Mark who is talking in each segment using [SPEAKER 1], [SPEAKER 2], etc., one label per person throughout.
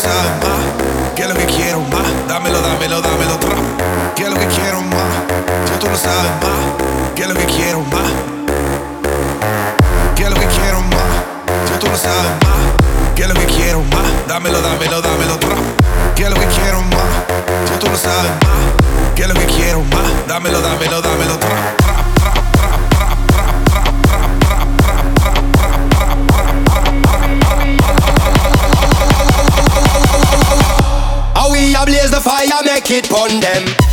[SPEAKER 1] sabes más, que es lo que quiero más, dámelo, dámelo, dámelo otra, blaze the fire, make it burn them.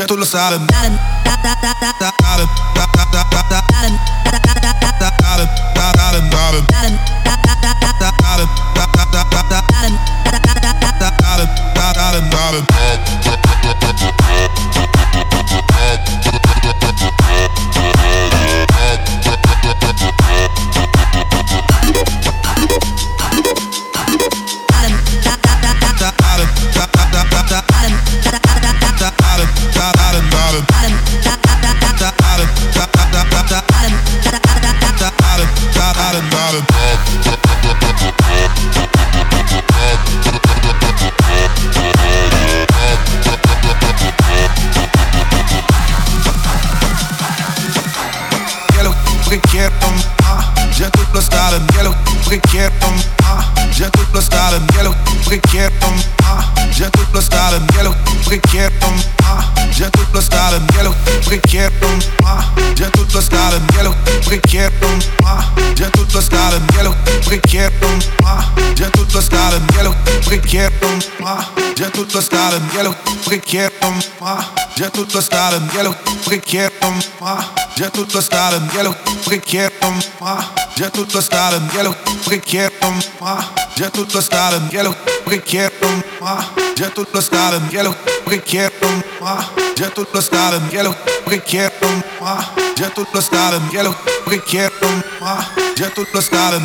[SPEAKER 1] Ya tú lo sabes, quiero, ah, ya tú lo style, que lo que quiero, ah, ya tú lo style, que lo que quiero, ah, ya tú lo style, que lo que quiero, ah, ya tú lo style, que lo ah, J'ai tout lo style, que ah, J'ai tout le style yellow,
[SPEAKER 2] lo ah, ya tú lo style, ah,
[SPEAKER 1] ya tú lo style, que ah. Ya lo que quiero más. Ya tú lo sabes, ya lo que quiero más. Ya tú lo sabes, ya lo que quiero más. Ya tú lo sabes, ya lo que quiero más. Ya tú lo sabes, ya lo que quiero más. Ya tú lo sabes, ya lo que quiero más. Ya tú lo sabes, ya lo que quiero. Ya tú lo sabes.